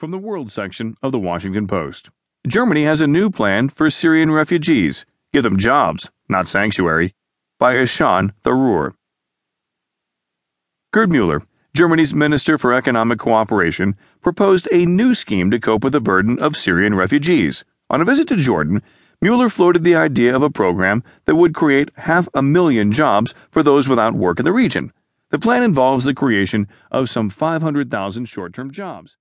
From the World section of the Washington Post. Germany has a new plan for Syrian refugees. Give them jobs, not sanctuary. By Ishaan Tharoor. Gerd Mueller, Germany's Minister for Economic Cooperation, proposed a new scheme to cope with the burden of Syrian refugees. On a visit to Jordan, Mueller floated the idea of a program that would create half a million jobs for those without work in the region. The plan involves the creation of some 500,000 short term jobs.